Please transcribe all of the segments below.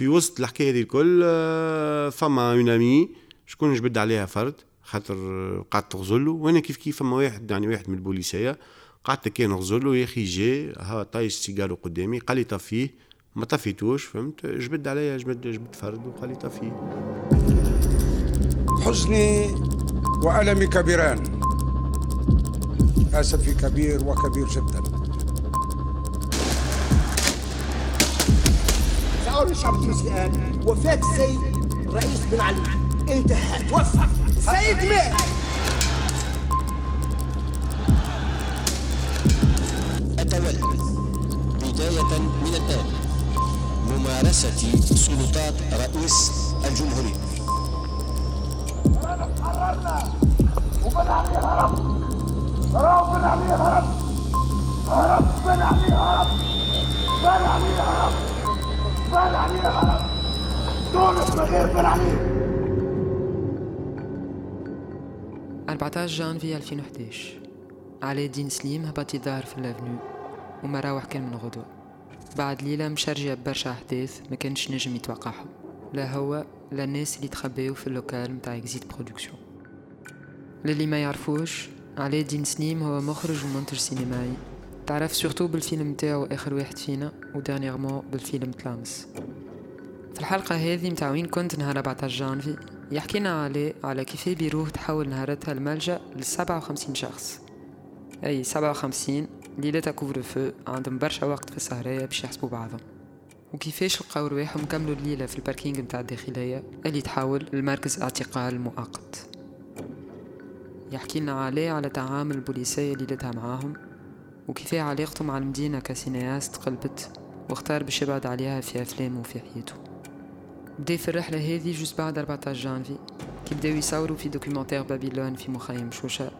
في وسط الحكاية هذه الكل آه، فما une amie شكون جبد عليها فرد خاطر قعدت تغزلو. وأنا كيف كيف فما واحد يعني واحد من البوليسية قعدت كان نغزلو يا أخي جا ها طايش سيجارو قدامي قال لي طفيه ما طفيتوش فهمت؟ جبد عليا جبد جبد فرد وقال لي طفيه حزني وألمي كبيران. أسفي كبير وكبير جدا. سأقول الشعب التونسي الآن وفاة السيد رئيس بن علي. انتهى توفى السيد مات أتولى بداية من الآن ممارسة سلطات رئيس الجمهورية. قررنا وبن علي هرب هرب بن علي هرب هرب بن علي هرب بن علي هرب بن علي غير بن علي 14 جانفي 2011 علي الدين سليم هبط يظهر في ال avenue وما راوح كان من غدوة. بعد ليلة مشرجة برشا أحداث ما كانش نجم يتوقعهم. لا هو لا الناس اللي تخبيو في ال local متاع Exit Production للي ما يعرفوش علي الدين سليم هو مخرج ومنتج سينمائي. تعرف surtout بالفيلم تاعو آخر واحد فينا؟ و dernièrement بالفيلم تلامس في الحلقة هذه متاع وين كنت نهار 14 جانفي يحكينا عليه على كيف بيروه تحول نهارتها الملجأ ل 57 شخص. أي 57 ليلتها couvre-feu عندهم برشا وقت في السهرية باش يحسبوا بعضهم. وكيفاش لقاو رواحهم كملوا الليلة في ال parking متاع الداخلية اللي تحول لمركز اعتقال مؤقت. يحكي لنا عليه على تعامل البوليسية ليلتها معاهم وكيف علاقته مع المدينة ك cinéaste قلبت واختار باش يبعد عليها في أفلامه وفي حياته. بدأ في الرحلة هذه جوز بعد 14 جانفي كي بداو يصوروا في documentaire بابيلون في مخيم شوشة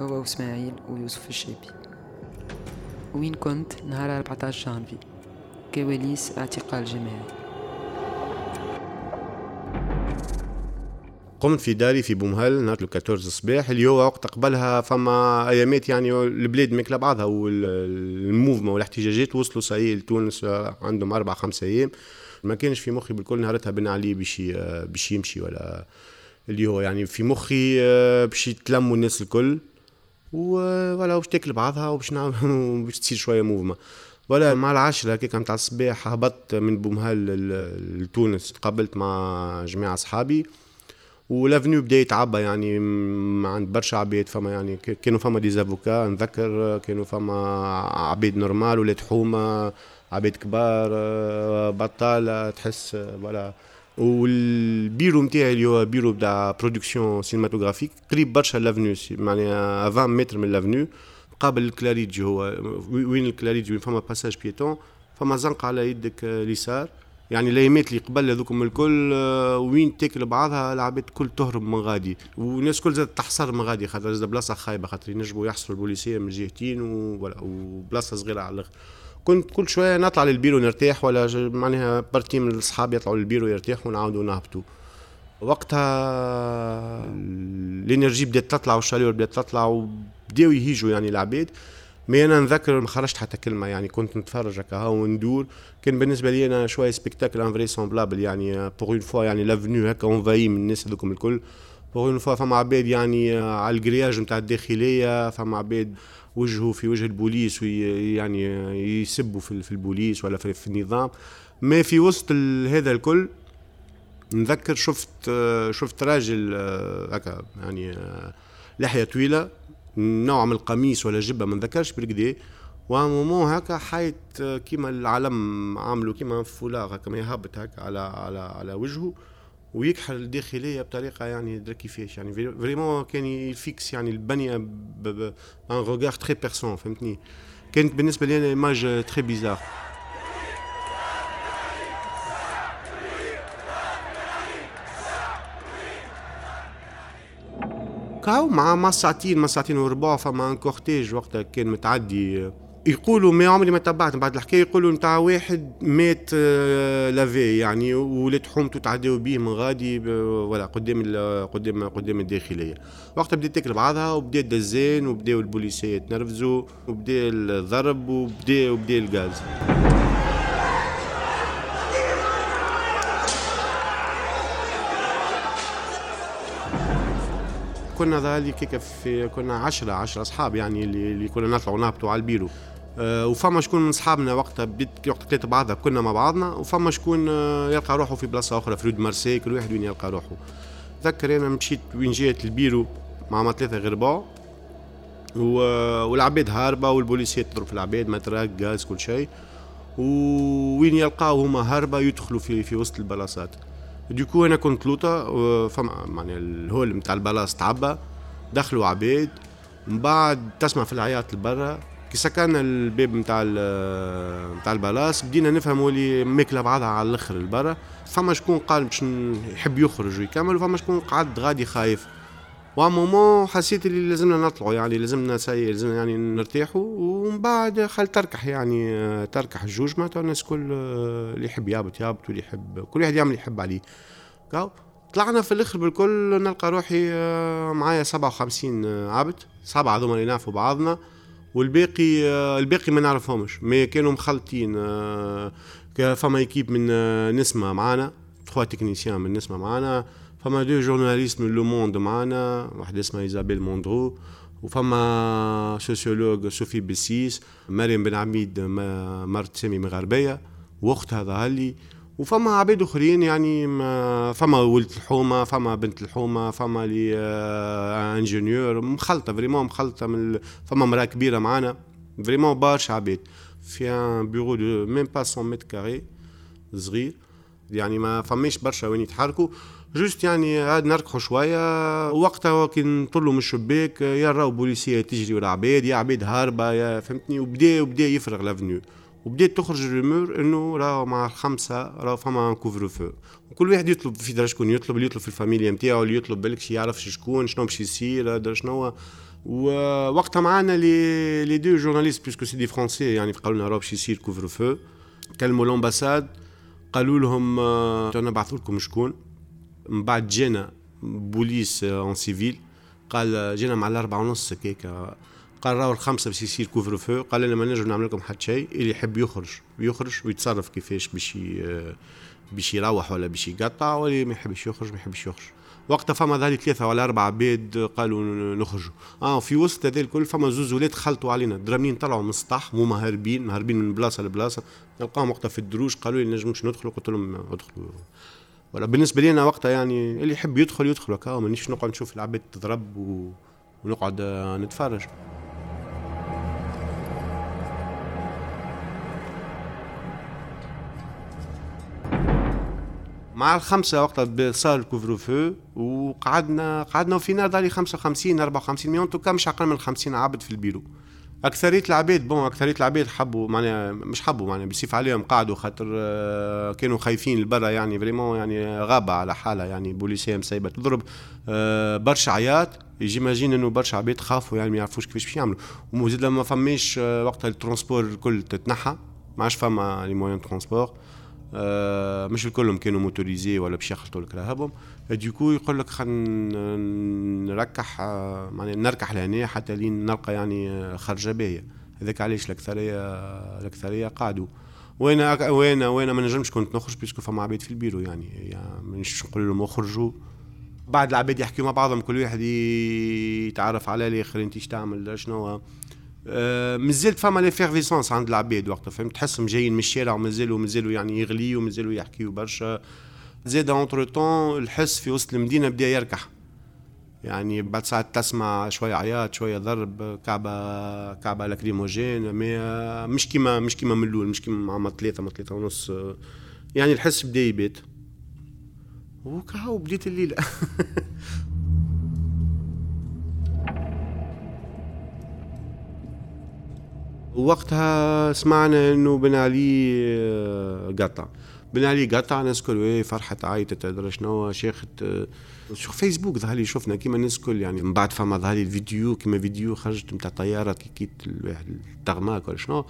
هو وإسماعيل ويوسف الشابي وين كنت؟ نهار 14 جانفي. كواليس اعتقال جماعي. قمت في داري في بومهل نهار 14 الصباح. اللي هو وقت قبلها فما أيامات يعني البلاد ماكله بعضها وال mouvement والاحتجاجات وصلوا صاي لتونس عندهم أربع خمس أيام. ما كانش في مخي بالكل نهارتها بن علي باش باش يمشي ولا اللي هو يعني في مخي باش يتلموا الناس الكل. ولا باش تاكل بعضها وباش نعمل باش تصير شوية mouvement ولا مع العشرة كيك متاع الصباح هبطت من بومهل لتونس تقابلت مع جماعة أصحابي. وال avenue بدأ يتعبى يعني عند برشا عباد فما يعني كانوا فما des avocats نذكر كانوا فما عباد normal ولاد حومة عباد كبار بطالة تحس voilà. والبيرو نتاعي اللي هو بيرو بتاع production cinématographique قريب برشا l'avenue معناها 20 متر من l'avenue قابل الكلاريج هو وين الكلاريج وين فما passage piéton فما زنقة على يدك اليسار. يعني الايامات اللي قبل هذوكم الكل آه، وين تاكل بعضها العباد الكل تهرب من غادي. والناس الكل زاد تحصر من غادي خاطر زاد بلاصة خايبة خاطر ينجموا يحصروا البوليسية من جهتين وبلاصة صغيرة على الأخر. كنت كل شوية نطلع للبيرو نرتاح ولا معناها partie من الاصحاب يطلعوا للبيرو يرتاحوا ونعاودوا نهبطوا وقتها ال énergie بدات تطلع وال chaleur بدات تطلع وبداو يهيجوا يعني العباد. mais أنا نذكر ما خرجت حتى كلمة يعني كنت نتفرج هكا وندور. كان بالنسبة لي أنا شوية spectacle invraisemblable يعني pour une fois يعني l'avenue هكا envahie من الناس هذوكم الكل. pour une fois فما عباد يعني على الجرياج نتاع الداخلية فما عباد وجهوا في وجه البوليس ويعني يسبوا في البوليس ولا في النظام. ما في وسط هذا الكل نذكر شفت شفت راجل هكا يعني لحية طويلة. نوع من القميص ولا جبة ما نذكرش بالكدا ومومون هكا حيت كيما العلم عملوا كيما فولاغ هكا ما يهبط هكا على على على وجهه ويكحل الداخلية بطريقة يعني درا كيفاش يعني فريمون كان يفيكس يعني البنية ان روغار تري بيرسون فهمتني؟ كانت بالنسبة لي أنا ايماج تري بيزار كاو مع ما ساعتين ما ساعتين وربع فما ان cortège وقتها كان متعدي. يقولوا ما عمري ما تبعت بعد الحكاية يقولوا نتاع واحد مات آه، لافي يعني ولاد حومته تعداو بيه من غادي ولا قدام قدام قدام الداخلية. وقتها بدات تاكل بعضها وبدا الدزان وبداو البوليسية يتنرفزوا وبدا الضرب وبدا وبدا الغاز. كنا ذلك كيك في كنا عشرة عشرة أصحاب يعني اللي, كنا نطلعوا نهبطوا على البيرو. أه وفما شكون من صحابنا وقتها بديت وقت لقيت بعضها كنا مع بعضنا وفما شكون آه، يلقى روحه في بلاصة أخرى في rue de Marseille كل واحد وين يلقى روحه. تذكر أنا مشيت وين جيت البيرو مع ثلاثة غرباء والعباد هاربة والبوليسية تضرب في العباد matraque غاز كل شيء. وين يلقاو هما هاربة يدخلوا في في وسط البلاصات. du coup أنا كنت لوطا فما يعني ال hall نتاع البلاص تعبى دخلوا عباد من بعد تسمع في العياط لبرا كي سكرنا الباب نتاع نتاع البلاص بدينا نفهموا اللي ماكلة بعضها على الآخر لبرا فما شكون قال باش يحب يخرج ويكمل وفما شكون قعد غادي خايف. moment حسيت اللي لازمنا نطلعوا يعني لازمنا سي لازمنا يعني نرتاحوا ومن بعد خل تركح يعني تركح الجوج معناتها الناس كل اللي يحب يهبط يهبط واللي يحب كل واحد يعمل اللي يحب عليه. كاو طلعنا في الآخر بالكل نلقى روحي آه، معايا 57 عبد سبعة هذوما اللي نعرفوا بعضنا والباقي آه، الباقي ما نعرفهمش. ما كانوا مخلطين آه، فما équipe من نسمة معانا trois techniciens من نسمة معانا فما deux journalistes من Le Monde معنا واحد اسمها Isabelle Mandraud وفما sociologue صوفي بسيس مريم بن عميد مرت سامي مغربية واختها ظهر لي وفما عباد آخرين يعني فما ولد الحومة فما بنت الحومة فما les ingénieurs مخلطة vraiment مخلطة من فما مراه كبيرة معانا vraiment برشا عباد في un bureau de même pas 100 mètres carrés صغير. يعني ما فماش برشا وين يتحركوا. juste يعني عاد نركحوا شوية وقتها كي نطلوا من الشباك يا راهو بوليسية تجري ورا عباد يا عباد هاربة يا فهمتني؟ وبدا وبدا يفرغ l'avenue وبدات تخرج ال rumeur إنه راهو مع الخمسة راهو فما couvre-feu وكل واحد يطلب في درجة شكون يطلب اللي يطلب في الفاميليا نتاعو اللي يطلب بالك شي يعرفش شكون شنو باش يصير شنو ووقتها معانا les les deux journalistes puisque c'est des Français يعني قالوا لنا راهو باش يصير couvre-feu كلموا l'ambassade قالوا لهم أنا بعثوا لكم شكون. من بعد جينا police en civil قال جينا مع الأربعة ونص هكاك قال راهو الخمسة باش يصير couvre-feu قال لنا ما نجم نعمل لكم حتى شيء. اللي يحب يخرج يخرج ويتصرف كيفاش باش باش يروح ولا باش يقطع واللي ما يحبش يخرج ما يحبش يخرج. وقتها فما ذلك ثلاثة ولا أربعة عباد قالوا نخرجوا. آه في وسط هذا الكل فما زوز ولاد خلطوا علينا. درامين طلعوا من السطح مو مهربين مهربين من بلاصة لبلاصة. نلقاهم وقتها في الدروج قالوا لي نجمش ندخلوا. قلت لهم ادخلوا. ولا بالنسبة لنا وقتها يعني اللي يحب يدخل يدخل هكا مانيش نقعد نشوف العباد تضرب و... ونقعد نتفرج. مع الخمسة وقتها صار ال couvre-feu وقعدنا قعدنا في نار داري 55 54 مليون تو مش أقل من 50 عبد في البيرو. أكثرية العباد bon أكثرية العباد حبوا معناها مش حبوا معناها بصيف عليهم قعدوا خاطر آه، كانوا خايفين لبرا يعني vraiment يعني غابة على حالها يعني بوليسية مسيبه تضرب آه، برشا عياط. j'imagine إنه برشا عباد خافوا يعني ما يعرفوش كيفاش باش يعملوا. ومزيد لما فماش آه، وقتها ال transport الكل تتنحى ما عادش فما les moyens transport مش الكلهم كانوا motorisés ولا باش يخلطوا لك رهبهم du coup يقول لك خلينا نركح معناها نركح لهنا حتى لين نلقى يعني خرجة باهية. هذاك علاش الأكثرية الأكثرية قعدوا وأنا وأنا وأنا ما نجمش كنت نخرج puisque فما عباد في البيرو يعني, يعني مانيش نقول لهم اخرجوا. بعد العباد يحكيوا مع بعضهم كل واحد يتعرف على الآخر أنت إيش تعمل شنو. آه مازالت فما l'effervescence عند العباد وقتها فهمت؟ تحسهم جايين من الشارع ومازالوا مازالوا يعني يغليوا مازالوا يحكيوا برشا. زاد entre-temps الحس في وسط المدينة بدأ يركح. يعني بعد ساعات تسمع شوية عياط شوية ضرب كعبه كعبة lacrymogène مش كيما مش كيما من الأول مش كيما مع ثلاثة مع ثلاثة ونص. يعني الحس بدأ يبات وكهو بديت الليلة. وقتها سمعنا إنه بن علي آه، قطع. بن علي قطع الكل إيه، فرحت عيطت تدري شنو شيخت آه، شوف فيسبوك ظهر لي شفنا كيما الناس الكل يعني من بعد فما ظهر لي الفيديو كيما فيديو خرجت نتاع طيارة كي كيت الواحد التغماك ولا شنو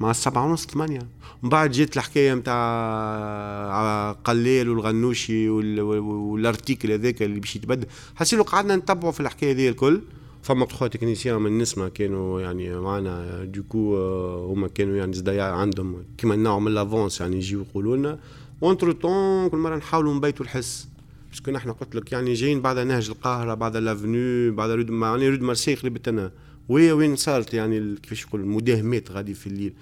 مع السبعة ونص ثمانية. من بعد جيت الحكاية نتاع القلال والغنوشي وال article هذاك اللي باش يتبدل. حسيلو قعدنا نتبعوا في الحكاية هذه الكل. فما trois techniciens من نسمة كانوا يعني معنا du coup آه، هما كانوا يعني زدا عندهم كيما نوع من l'avance يعني يجيو يقولوا لنا. entre-temps كل مرة نحاولوا نبيتوا الحس. parce que نحن قلت لك يعني جايين بعد نهج القاهرة بعد l'avenue بعد rue de معني rue de Marseille قريبة أنا. وهي وين صارت يعني كيفاش يقول المداهمات غادي في الليل.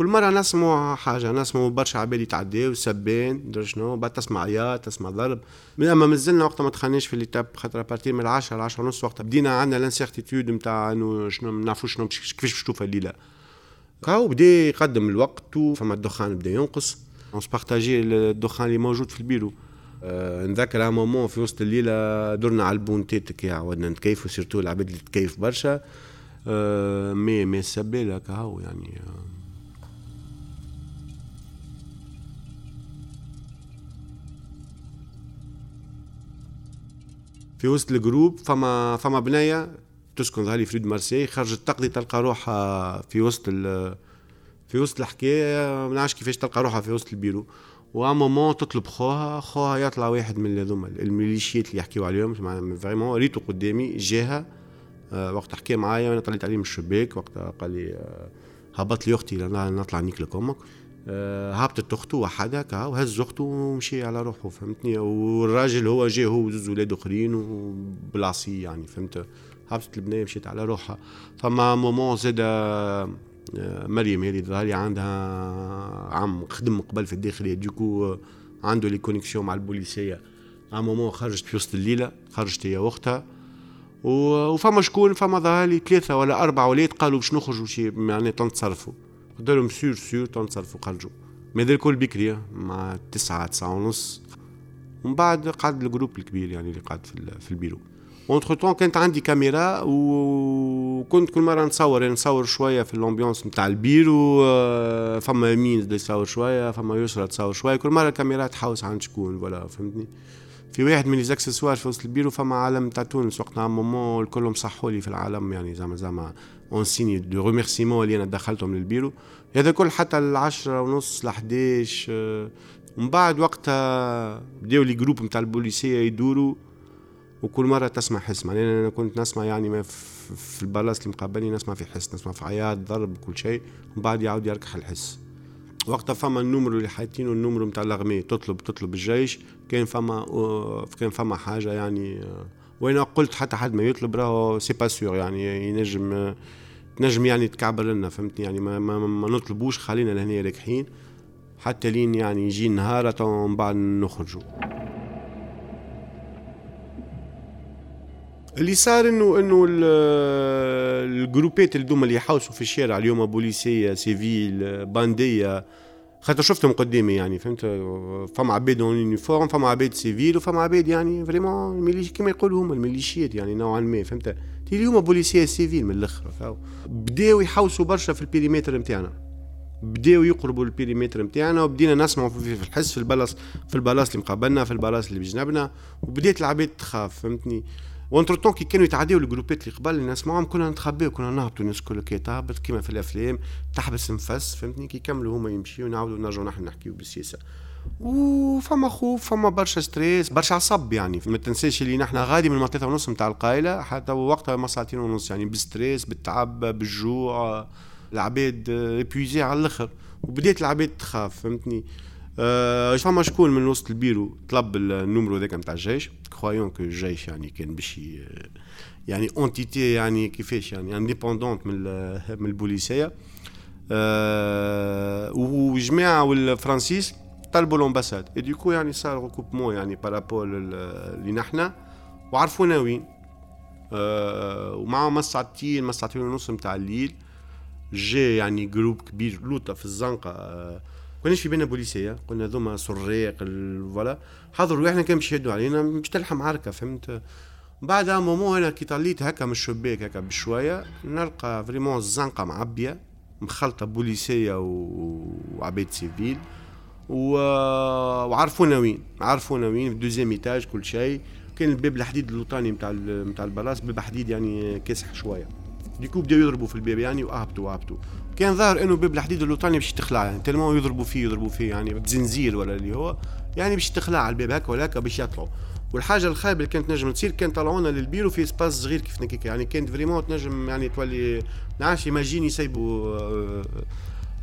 كل مرة نسمع حاجة نسمع برشا عباد يتعداو سبان درا شنو بعد تسمع عياط تسمع ضرب. أما مازلنا وقت ما دخلناش في l'étape خاطر à partir من العشرة العشرة ونص وقت بدينا عندنا l'incertitude نتاع إنه شنو ما نعرفوش شنو كيفاش باش تشوف الليلة. كاو بدا يقدم الوقت وفما الدخان بدا ينقص. on se partageait الدخان اللي موجود في البيرو. أه نذكر un moment في وسط الليلة درنا على البونتيت كي عودنا نتكيفوا surtout العباد اللي تكيف برشا. أه mais mais c'est pas là كهو يعني. أه في وسط ال groupe فما فما بنيه تسكن ظهري في Rue de Marseille خرجت تقضي تلقى روحها في وسط في وسط الحكاية ما نعرفش كيفاش تلقى روحها في وسط ال bureau. moment تطلب خوها خوها يطلع واحد من هذوما الميليشيات اللي يحكيو عليهم vraiment ريتو قدامي جاها آه، وقت حكى معايا وأنا طلعت عليه من الشباك وقت قال لي آه، هبط لي أختي نطلع نيكلك أمك آه، هبطت اخته وحدها وهز اخته ومشي على روحه فهمتني؟ والراجل هو جاي هو وزوز ولاد آخرين وبلاصي يعني فهمت؟ هبطت البنية مشيت على روحها. فما moment زاد آه، مريم هذه ظهري عندها عم خدم قبل في الداخليه du coup آه، عنده les connexions مع البوليسية. à moment خرجت في وسط الليلة خرجت هي واختها وفما شكون فما ظهر لي ثلاثة ولا أربعة ولاد قالوا باش نخرجوا شي يعني تنتصرفوا لهم سير سير تنصرفوا خرجوا هذا الكل بكري؟ مع تسعة تسعة ونص. ومن بعد قعد ال groupe الكبير يعني اللي قعد في ال bureau. entre-temps كانت عندي كاميرا وكنت كل مره نصور يعني نصور شوية في ال ambiance نتاع البيرو فما يمين يصور شوية فما يسرى تصور شوية كل مره الكاميرا تحوس عند شكون ولا فهمتني في واحد من les accessoires في وسط البيرو فما عالم تاع تونس وقتها moment الكل صحوا لي في العالم يعني زعما زعما en signe de remerciement اللي أنا دخلتهم للبيرو. هذا كل حتى العشرة ونص ل 11 ومن بعد وقتها بداو les groupes نتاع البوليسية يدوروا وكل مرة تسمع حس. معناها أنا كنت نسمع يعني ما في ال place اللي مقابلني نسمع في حس نسمع في عياط ضرب كل شيء. ومن بعد يعاود يركح الحس. وقتها فما ال numéro اللي حاطينه ال numéro نتاع ال armée تطلب تطلب الجيش. كان فما كان فما حاجة يعني وأنا قلت حتى حد ما يطلب راهو c'est pas sûr يعني ينجم تنجم يعني تكعبر لنا فهمتني؟ يعني ما, ما, ما نطلبوش خلينا لهنا راكحين. حتى لين يعني يجي النهار ومن بعد نخرجوا اللي صار انه إنه الجروبات اللي اللي يحوسوا في الشارع اليوم بوليسية civil باندية خاطر شفتهم قدامي يعني فهمت؟ فما عباد en uniforme فما عباد civil وفما عباد يعني vraiment كيما يقولوا هما الميليشيات يعني نوعا ما فهمت؟ اليوم بوليسيه civil من الآخر بداو يحوسوا برشا في ال périmètre نتاعنا بداو يقربوا ال périmètre نتاعنا وبدينا نسمعوا في الحس في ال place في ال place اللي مقابلنا في ال place اللي بجنبنا وبديت العباد تخاف فهمتني و entre-temps كي كانوا يتعداو الجروبات اللي قبل الناس معاهم كنا نتخباو كنا نهبطوا الناس كل كي تهبط كيما في الافلام تحبس نفس فهمتني كي يكملوا هما يمشيو ونعاودوا نرجعوا نحن نحكيو بالسياسة وفما خوف فما برشا stress برشا عصب يعني. ما تنساش اللي نحن غادي من المنطقة ونص نتاع القايلة حتى وقتها ما ساعتين ونص يعني بال stress بالتعب بالجوع العباد épuisés على الآخر. وبديت العباد تخاف فهمتني؟ أه فما شكون من وسط البيرو طلب ال numéro ذاك نتاع الجيش؟ croyant que الجيش يعني كان باش يعني entité يعني كيفاش يعني indépendante من من البوليسية. أه وجماعه والفرنسيس طلبوا ال ambassade du coup يعني صار recoupement يعني par rapport اللي نحنا. وعرفونا وين. أه ومعهم ما ساعتين ونص نتاع الليل. جا يعني groupe كبير. لوطة في الزنقة. أه كناش في بينا بوليسية. قلنا ذوما سريق voilà. حضروا إحنا كان باش يهدوا علينا. باش تلحم عركة فهمت؟ بعد moment أنا كي طليت هكا من الشباك هكا بشوية نلقى vraiment الزنقه معبية مخلطة بوليسية وعباد civil. و... وعرفونا وين عرفونا وين في deuxième étage كل شيء. كان الباب الحديد اللوطاني نتاع نتاع ال place باب حديد يعني كاسح شوية. du coup بداو يضربوا في الباب يعني وأهبطوا وأهبطوا. كان ظاهر إنه باب الحديد اللوطاني باش تخلع يعني tellement يضربوا فيه يضربوا فيه يعني بزنزير ولا اللي هو يعني باش تخلع الباب هكا ولا هكا باش يطلعوا. والحاجة الخايبة اللي كانت نجم تصير كان طلعونا للبيرو في espace صغير كيف نكيك يعني كانت vraiment تنجم يعني تولي نعرفش imagine يسيبوا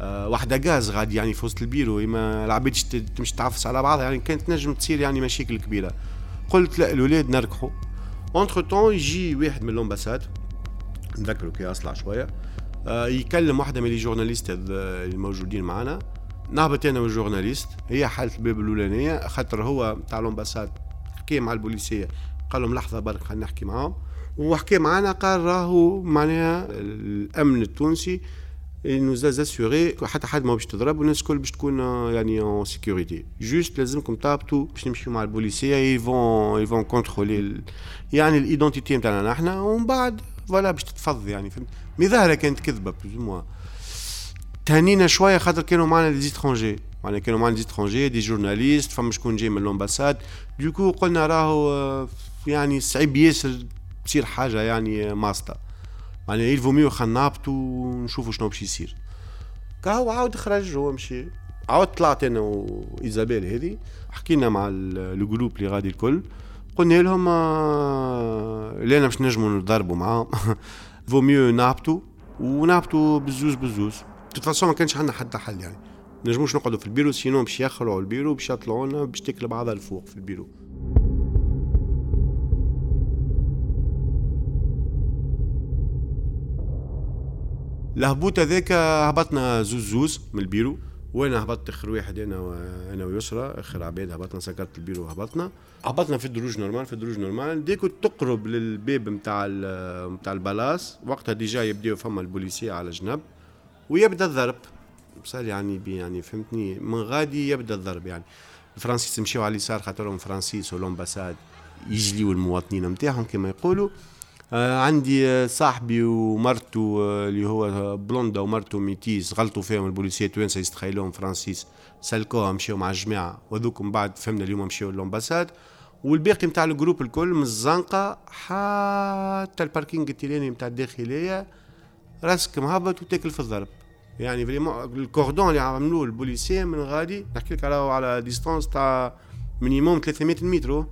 آه، واحدة غاز غادي يعني في وسط البيرو إما العباد تمشي تعفس على بعضها يعني كانت نجم تصير يعني مشاكل كبيرة. قلت لا الولاد نركحوا. entre-temps يجي واحد من ال ambassade نذكره كي أصلع شوية آه، يكلم واحدة من les journalistes الموجودين معنا نهبط أنا وال journaliste هي حالة الباب الأولانية خاطر هو تاع ال ambassade حكي مع البوليسية قال لهم لحظة برك خلينا نحكي معاهم. وحكي معنا قال راهو معناها الأمن التونسي انه assuré حتى حد ما باش تضرب والناس الكل باش تكون يعني en sécurité juste لازمكم تهبطوا باش نمشيو مع البوليسية ils vont ils vont contrôler يعني ال identité نتاعنا نحنا ومن بعد voilà باش تتفض يعني فهمت؟ mais ظاهره كانت كذبة بلوز تهنينا شوية خاطر كانوا معنا les étrangers معناها كانوا معنا les étrangers des journalistes فما شكون جاي من ال ambassade du coup قلنا راهو يعني صعيب ياسر تصير حاجة يعني ماستا معناها il vaut mieux نهبطوا ونشوفوا شنو باش يصير. كهو عاود خرج هو مشي. عاود طلعت أنا وايزابيل هذه حكينا مع ال groupe اللي غادي الكل. قلنا لهم آه، لينا باش نجموا نضربوا معاهم. vaut mieux نهبطوا ونهبطوا بزوز بزوز. façon ما كانش عندنا حتى حل يعني. نجموش نقعدوا في ال bureau sinon باش يخلعوا البيرو باش يطلعوا لنا باش تاكل بعضها الفوق في البيرو. الهبوط هذاك هبطنا زوز زوز من البيرو. وأنا هبطت آخر واحد أنا وأنا ويسرى؟ آخر عباد هبطنا سكرت البيرو وهبطنا. هبطنا في الدروج normal في الدروج normal. du coup تقرب للباب نتاع نتاع البلاص. وقتها déjà يبداو فما البوليسيه على جنب. ويبدأ الضرب. بصال يعني بي يعني فهمتني؟ من غادي يبدأ الضرب يعني. الفرنسيس مشيو على اليسار خاطرهم فرانسيس وال ambassade يجليو المواطنين نتاعهم كما يقولوا. عندي آه، صاحبي ومرته آه اللي هو blonde ومرته métisse غلطوا فيهم البوليسية التوانسه يستخيلوهم فرانسيس. سلكوها مشيو مع الجماعه وذوك من بعد فهمنا اليوم مشيو لل ambassade. والباقي نتاع ال groupe الكل من الزنقة حتى ال parking التيلاني نتاع الداخلية راسك مهبط وتاكل في الضرب. يعني vraiment ال cordon اللي عملوه البوليسية من غادي نحكي لك على على distance تاع minimum 300 متر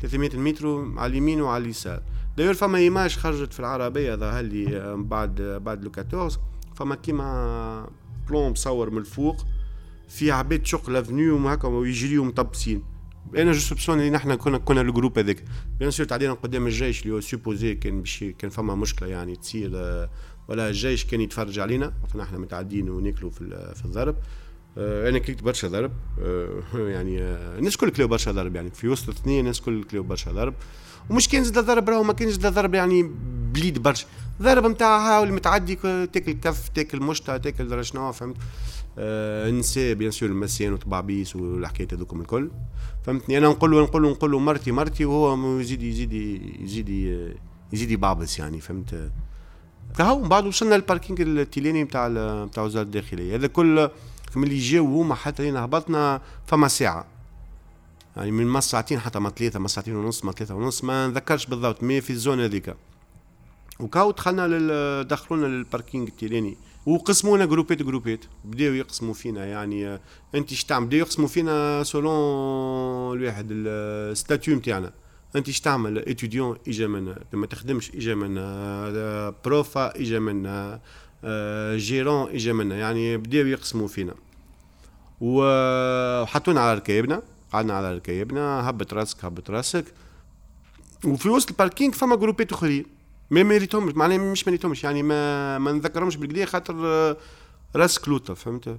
300 متر على اليمين وعلى اليسار. d'ailleurs فما images خرجت في العربية ظهر لي آه، بعد بعد le 14 فما كيما plan مصور من الفوق في عباد شق l'avenue وهكا ويجريو مطبسين. أنا je suppose اللي نحن كنا كنا ال groupe هذاك. bien sûr تعدينا قدام الجيش اللي هو supposé كان باش كان فما مشكلة يعني تصير آه، ولا الجيش كان يتفرج علينا. فنحن متعدين وناكلوا في في الضرب. آه، أنا كليت برشا ضرب. يعني الناس كل كلاو برشا ضرب يعني. في وسط اثنين الناس كل كلاو برشا ضرب. ومش كان زاد ضرب راهو ما كانش زاد ضرب يعني بليد برشا. ضرب نتاع هاول متعدي تاكل كف تاكل مشطة تاكل شنو فهمت؟ آه نساء bien sûr المسان وطبابيس والحكايات هذوكم الكل. فهمتني؟ أنا نقول نقول نقول مرتي مرتي وهو يزيد يزيد يزيد يزيد يبعبس يعني فهمت؟ هاو من بعد وصلنا لل parking التيلاني نتاع نتاع وزارة الداخلية. هذا كل ملي جاو هما حتى لين هبطنا فما ساعة. يعني من ما ساعتين حتى ما ثلاثة ما ساعتين ونص ما ثلاثة ونص ما نذكرش بالضبط mais في ال zone هذيك. وكاو دخلنا لل دخلونا لل parking التيلاني. وقسمونا جروبات جروبات بداو يقسموا فينا يعني آه، انت اش تعمل بداو يقسموا فينا selon الواحد ال statut نتاعنا انت اش تعمل étudiant اجا من ما تخدمش اجا من prof اجا من gérant اجا منا يعني بداو يقسموا فينا. وحطونا على ركايبنا قعدنا على ركايبنا هبط راسك هبط راسك. وفي وسط ال parking فما جروبات أخرين. ما مريتهمش معناها مش مريتهمش يعني ما ما نذكرهمش بالكدا خاطر آه، راس كلوطه فهمت؟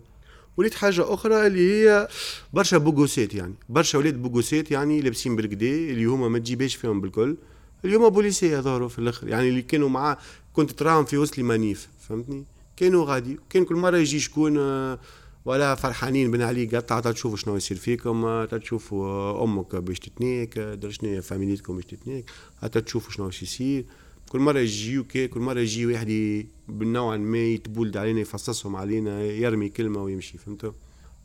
وليت حاجة أخرى اللي هي برشا بوغوسات يعني. برشا ولاد بوغوسات يعني لابسين بالكدا اللي هما ما تجيبهاش فيهم بالكل. اللي هما بوليسية ظهروا في الآخر يعني اللي كانوا معاه كنت تراهم في وسط ال manif فهمتني؟ كانوا غادي كان كل مرة يجي شكون ولا فرحانين بن علي. قطع تشوفوا شنو يصير فيكم تشوفوا أمك باش تتنيك شنو فاميليتكم باش تتنيك حتى تشوفوا شنو يصير. كل مرة يجيو كل مرة يجي واحد بالنوع ما يتبولد علينا يفصصهم علينا يرمي كلمة ويمشي فهمتوا؟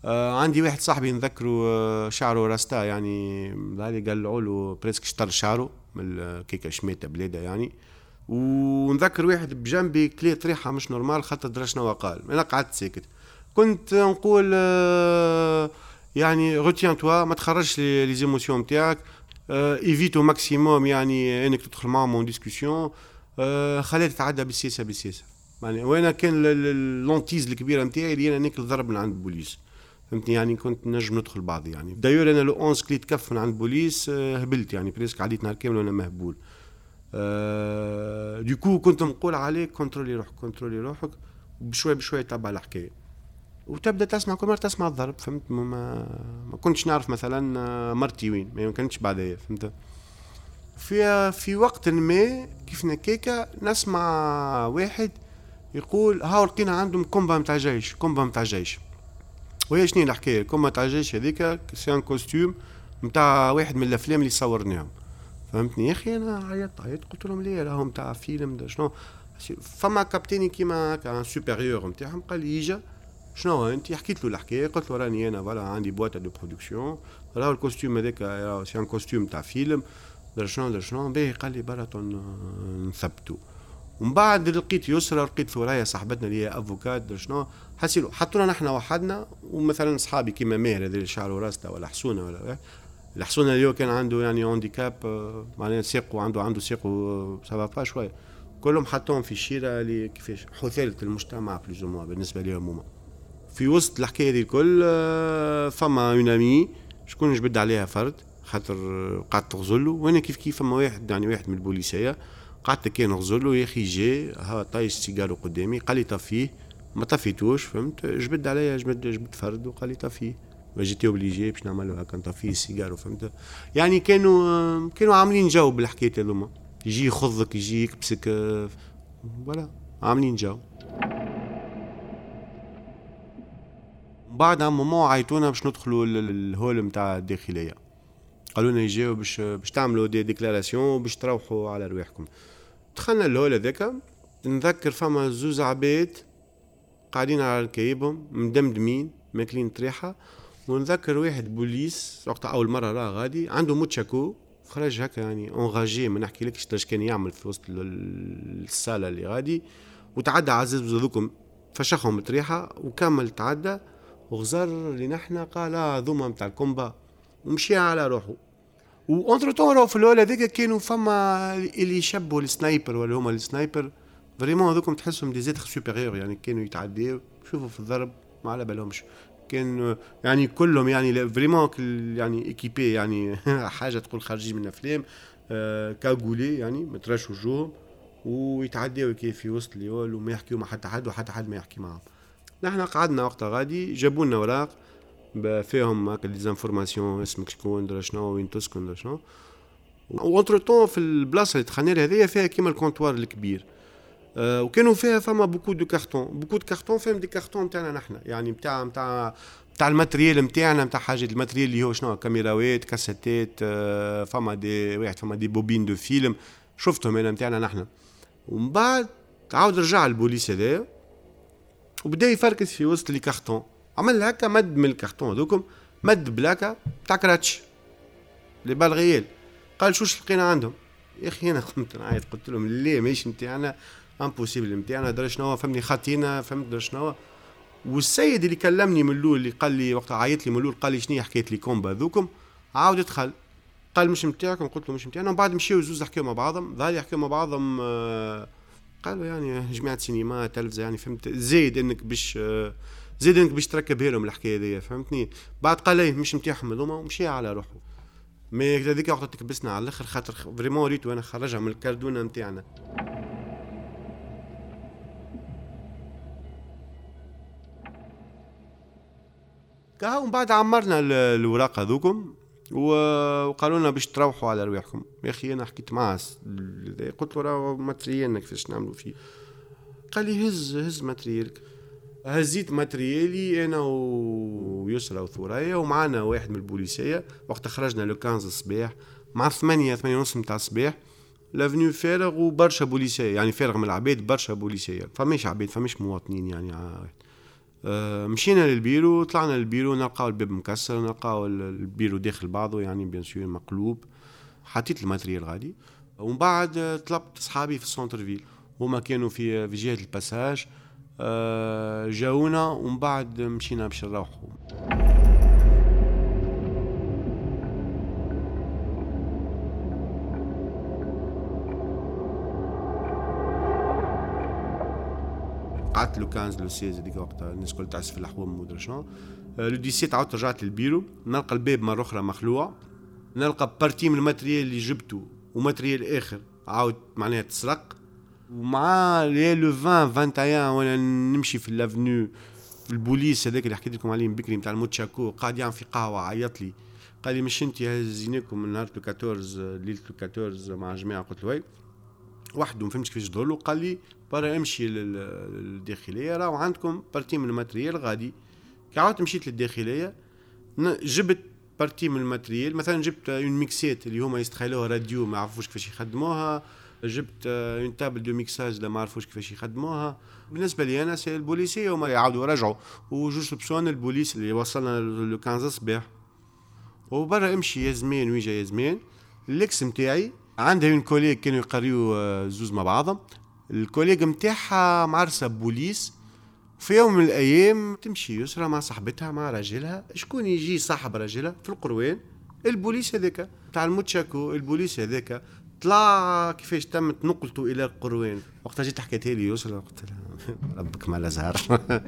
آه عندي واحد صاحبي نذكره آه شعره راستا يعني ظهري له بريسك شطر شعره من كيكه شميتة بلاده يعني. ونذكر واحد بجنبي كلي طريحه مش نورمال خاطر درا شنو قال. أنا قعدت ساكت. كنت نقول آه، يعني روتيان توا ما تخرجش لي زيموسيون نتاعك ايفيتو ماكسيموم يعني إنك تدخل معاهم اون ديسكسيون خليها تتعدى بالسياسة بالسياسة. يعني وأنا كان ال hantise الكبيرة نتاعي اللي أنا ناكل ضرب من عند البوليس فهمتني؟ يعني كنت نجم ندخل بعضي يعني. d'ailleurs أنا le 11 كليت كف من عند البوليس آه، هبلت يعني presque عديت نهار كامل وأنا مهبول. أه du coup كنت نقول عليك contrôler روحك contrôler روحك بشوي بشوي تبع الحكاية. وتبدأ تسمع كل مرة تسمع الضرب فهمت؟ ما, ما كنتش نعرف مثلا آه، مرتي وين ما كانتش بعدها فهمت؟ في في وقت ما كيف نكيكا نسمع واحد يقول هاو لقينا عندهم combat نتاع جيش combat نتاع جيش. وهي شنو الحكاية؟ ال combat نتاع الجيش هذيك c'est un costume نتاع واحد من الأفلام اللي صورناهم. فهمتني؟ يا أخي أنا عيطت عيطت قلت لهم ليه؟ راهم تاع فيلم شنو؟ فما كابتيني كيما كان supérieur نتاعهم قال لي يجا شنو انت حكيت له الحكاية قلت له راني أنا voilà عندي boîte de production. راهو ال costume هذاك c'est un costume تاع فيلم. در شنو در شنو؟ باهي قال لي برا نثبتو. ومن بعد لقيت يسرى لقيت ثريا صاحبتنا اللي هي avocate در شنو؟ حسيلو حطونا نحن وحدنا ومثلا اصحابي كيما ماهر هذا اللي شعره راسته ولا حسونه ولا الحسونه اللي هو كان عنده يعني handicap معناها ساقه عنده عنده ساقه ça va شوية. كلهم حطوهم في الشيرة اللي كيفاش حثاله المجتمع بلوز بالنسبة لهم هما. في وسط الحكاية دي الكل آه، فما اون امي شكون جبد عليها فرد خاطر قعدت تغزلو. وأنا كيف كيف فما واحد يعني واحد من البوليسية قعدت كان نغزلو يا أخي جا ها طايش سيجارو قدامي قال لي طفيه ما طفيتوش فهمت؟ جبد عليا جبد جبد فرد وقال لي طفيه جيتي اوبليجي باش نعملو هكا نطفيه السيجارو فهمت؟ يعني كانوا كانوا عاملين جو بالحكايات هذوما. يجي يخضك يجي يكبسك voilà عاملين جو. بعد à un moment عيطونا باش ندخلوا ال hall نتاع الداخلية. قالوا لنا يجيو باش باش تعملوا des déclarations باش تروحوا على رواحكم. دخلنا ال hall هذاك نذكر فما زوز عباد قاعدين على ركايبهم مدمدمين ماكلين طريحة ونذكر واحد بوليس وقتها أول مرة راه غادي عنده موتشاكو خرج هكا يعني اونغاجي ما نحكي لكش كان يعمل في وسط الصالة اللي غادي وتعدى عزيز هذوكم فشخهم طريحة وكمل تعدى. وغزر لنحنا قال هذوما نتاع ال combat ومشي على روحه. و entre-temps في الأول هذيك كانوا فما اللي يشبهوا ال snipers ولا هما ال snipers. vraiment هذوكم تحسهم des êtres supérieurs يعني كانوا يتعديوا شوفوا في الضرب ما على بالهمش. كان يعني كلهم يعني vraiment يعني équipés يعني حاجة تقول خارجين من أفلام آه cagoulés يعني مترش وجوههم ويتعداو كيف في وسط ال hall وما يحكيوا مع حتى حد وحتى حد ما يحكي معهم نحن قعدنا وقتها غادي جابوا لنا اوراق فيهم هكا des informations اسمك شكون درا شنو وين تسكن درا شنو. و entre-temps في البلاصة اللي دخلنا هذيا فيها كيما ال comptoir الكبير. أه وكانوا فيها فما beaucoup de cartons beaucoup de cartons فيهم des cartons نتاعنا نحن. يعني نتاع نتاع نتاع ال matériel نتاعنا نتاع حاجة ال matériel اللي هو شنو كاميراوات كاسيتات أه فما دي واحد فما des bobines de film شفتهم انا نتاعنا نحن. ومن بعد عاود رجع البوليس هذايا. وبدا يفركس في وسط les cartons. عمل هكا مد من ال cartons هذوكم مد بلاكا تاع كرتوش. les balles réelles. قال شوش لقينا عندهم؟ يا أخي أنا قمت نعيط قلت لهم لا ماهيش نتاعنا impossible نتاعنا درا شنو فهمني خاطينا فهمت درا شنو والسيد اللي كلمني من الأول اللي قال لي وقت عيط لي من الأول قال لي شنو حكاية les combats ذوكم عاود دخل. قال مش نتاعكم قلت له مش نتاعنا ومن بعد مشيو زوز حكيو مع بعضهم ظهر يحكيو مع بعضهم آه قالوا يعني جماعة سينما تلفزة يعني فهمت زايد إنك باش زايد إنك باش تركبها لهم الحكاية دي فهمتني؟ بعد قال لي مش نتاعهم هذوما ومشي على روحه. mais هذيك وقت تكبسنا على الآخر خاطر vraiment ريت وأنا خرجها من الكاردونه نتاعنا. كهو من بعد عمرنا الوراق هذوكم. وقالوا لنا باش تروحوا على رواحكم. يا أخي أنا حكيت معاه قلت له راه ماتريالنا كيفاش نعملوا فيه. قال لي هز هز ماتريالك. هزيت ماتريالي أنا ويسرى وثوريا ومعنا واحد من البوليسية. وقت خرجنا لو 15 الصباح مع 8 8 ونص نتاع الصباح لافنيو فارغ وبرشا بوليسية. يعني فارغ من العباد برشا بوليسية. فماش عباد فماش مواطنين يعني مشينا للبيرو طلعنا للبيرو نلقاو الباب مكسر نلقاو البيرو داخل بعضه يعني bien sûr مقلوب. حطيت ال matériel غادي. ومن بعد طلبت صحابي في ال centre-ville. هما كانوا في في جهة الباساج. آه، جاونا ومن بعد مشينا باش نروحوا le 15 le 16 هذيك وقتها الناس الكل في الحوم ومدري شنو. le 17 عاودت رجعت للبيرو. نلقى الباب مرة أخرى مخلوع. نلقى partie من ال matériel اللي جبته و matériel آخر. عاود معناها تسرق. ومع لي لو 20 21 وأنا نمشي في ال avenue البوليس هذاك اللي حكيت لكم عليه بكري نتاع الموتشاكو. قاعد يعمل في قهوة عيط لي. قال لي مش أنت هزيناكم من نهار 14 ليلة 14 مع جماعة قلت له وحده ما فهمتش كيفاش له قال لي برا امشي للداخلية راهو عندكم partie من ال matériel غادي. كي عاودت مشيت للداخلية جبت partie من ال matériel مثلا جبت une mixette اللي هما يستخيلوها راديو ما يعرفوش كيفاش يخدموها جبت une table de mixage لا ما عرفوش كيفاش يخدموها. بالنسبة لي أنا c'est les policiers هما يعاودوا رجعوا وجوج بسون البوليس اللي وصلنا le 15 صباح. وبرا امشي يا زمان ويجا يا زمان ال ex نتاعي عندها une collègue كانوا يقريو آه، زوز مع بعضهم. ال collègue نتاعها معرسة بوليس. في يوم من الأيام تمشي يسرى مع صاحبتها مع راجلها. شكون يجي صاحب راجلها؟ في القروان. البوليس هذاك تاع الموتشاكو البوليس هذاك طلع كيفاش تمت نقلته إلى القروان. وقتها جيت حكيتها لي يسرى قلت لها ربك ما زهر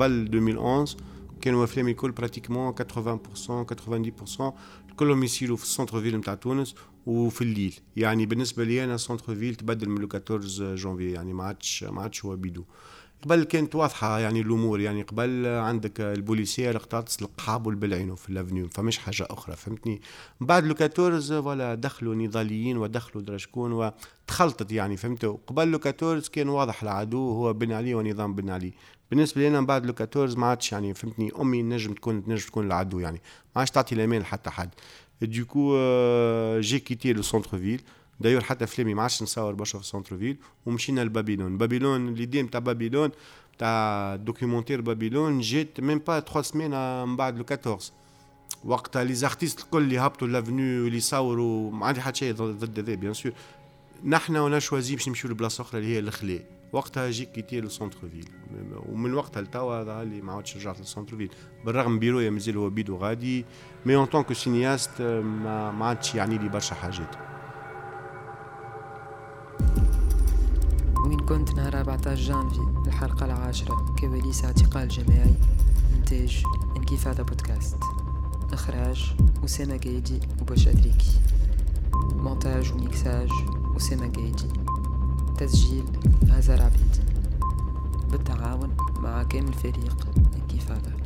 قبل 2011 كانوا افلامي الكل pratiquement 80% 90% كلهم يصيروا في ال centre-ville نتاع تونس وفي الليل يعني بالنسبة لي أنا centre-ville تبدل من le 14 جونفي يعني ما عادش ما عادش هو بيدو قبل كانت واضحة يعني الأمور يعني قبل عندك ال policiers اختارت القحاب والبلعينو في ال avenue فمش حاجة أخرى فهمتني؟ بعد le 14 ولا دخلوا نضاليين ودخلوا درا شكون وتخلطت يعني فهمت؟ قبل le 14 كان واضح العدو هو بن علي ونظام بن علي. بالنسبة لي أنا بعد le 14 ما عادش يعني فهمتني؟ أمي نجم تكون نجم تكون العدو يعني ما عادش تعطي الأمان لحتى حد. du coup j'ai quitté le centre-ville d'ailleurs حتى فيلمي ما عادش نصور برشا في centre-ville ومشينا لبابيلون بابيلون l'idée نتاع بابيلون تاع documentaire بابيلون جيت ميم با 3 سمين من بعد le 14 وقتها les artistes الكل اللي هبطوا l'avenue اللي صوروا ما عندي حتى شيء ضد هذا bien sûr نحنا و on a choisi باش نمشيو لبلاصة أخرى اللي هي الخلا وقتها j'ai quitté le centre-ville ومن وقتها لتوا هذا اللي ما عادش رجعت لل centre-ville بالرغم بيرويا مازال هو بيدو غادي mais en tant que cinéaste ما عادش يعني لي برشا حاجات. وين كنت نهار 14 جانفي الحلقة العاشرة كواليس اعتقال جماعي إنتاج Inkyfada بودكاست. إخراج أسامة قايدي وباش أدريكي. مونتاج وميكساج أسامة قايدي. تسجيل هزار عبيدي بالتعاون مع كامل فريق انكفاضة